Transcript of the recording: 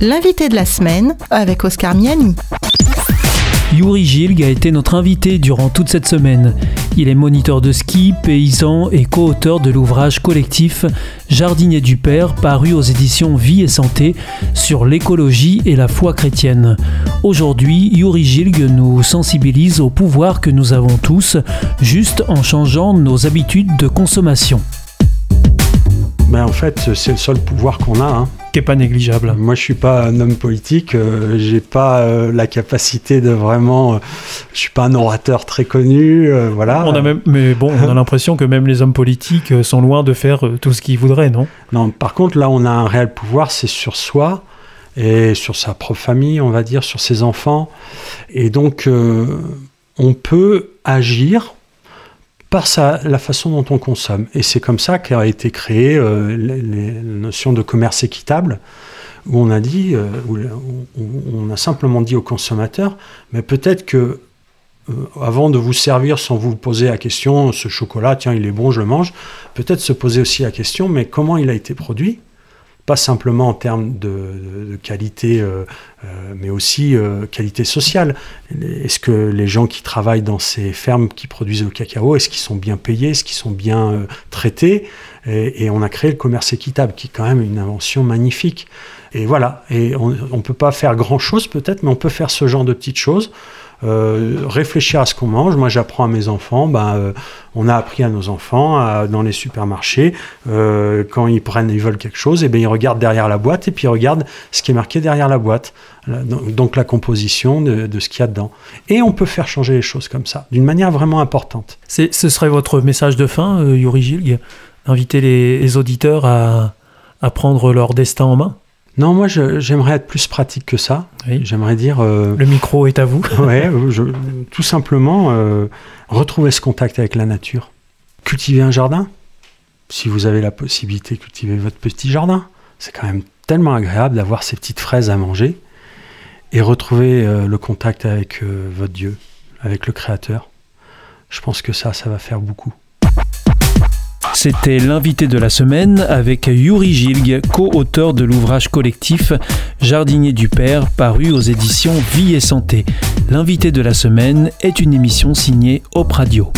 L'invité de la semaine avec Oscar Miani. Yuri Gilg a été notre invité durant toute cette semaine. Il est moniteur de ski, paysan et co-auteur de l'ouvrage collectif Jardinier du Père paru aux éditions Vie et Santé sur l'écologie et la foi chrétienne. Aujourd'hui, Yuri Gilg nous sensibilise au pouvoir que nous avons tous juste en changeant nos habitudes de consommation. En fait, c'est le seul pouvoir qu'on a. Hein. Qui n'est pas négligeable. Moi, je suis pas un homme politique. Euh, j'ai pas euh, la capacité de vraiment. Euh, je suis pas un orateur très connu. Euh, voilà. On a même, mais bon, on a l'impression que même les hommes politiques euh, sont loin de faire tout ce qu'ils voudraient, non? Non. Par contre, là, on a un réel pouvoir. C'est sur soi et sur sa propre famille, on va dire, sur ses enfants. Et donc, on peut agir par sa- la façon dont on consomme. Et c'est comme ça qu'a été créée euh, la notion de commerce équitable, où on a dit, euh, on a simplement dit aux consommateurs, mais peut-être que euh, avant de vous servir sans vous poser la question, ce chocolat, tiens, il est bon, je le mange, peut-être se poser aussi la question, mais comment il a été produit? Pas simplement en termes de, qualité, euh, euh, mais aussi euh, qualité sociale. Est-ce que les gens qui travaillent dans ces fermes qui produisent le cacao, est-ce qu'ils sont bien payés, est-ce qu'ils sont bien traités? Et, et on a créé le commerce équitable, qui est quand même une invention magnifique. Et voilà, et on ne peut pas faire grand-chose peut-être, mais on peut faire ce genre de petites choses. Euh, réfléchir à ce qu'on mange. Moi, j'apprends à mes enfants. Ben, euh, on a appris à nos enfants dans les supermarchés euh, quand ils prennent, ils veulent quelque chose, et ben ils regardent derrière la boîte et puis ils regardent ce qui est marqué derrière la boîte. Donc- la composition de, ce qu'il y a dedans. Et on peut faire changer les choses comme ça, d'une manière vraiment importante. C'est- Ce serait votre message de fin, Yuri Gilg Inviter les, auditeurs à prendre leur destin en main? Non, moi, j'aimerais être plus pratique que ça. Oui. J'aimerais dire. euh, Le micro est à vous. ouais, je- tout simplement euh, retrouver ce contact avec la nature. Cultiver un jardin, si vous avez la possibilité de cultiver votre petit jardin, c'est quand même tellement agréable d'avoir ces petites fraises à manger et retrouver euh, le contact avec euh, votre Dieu, avec le Créateur. Je pense que ça, ça va faire beaucoup. C'était l'invité de la semaine avec Yuri Gilg, co-auteur de l'ouvrage collectif Jardinier du Père paru aux éditions Vie et Santé. L'invité de la semaine est une émission signée Op Radio.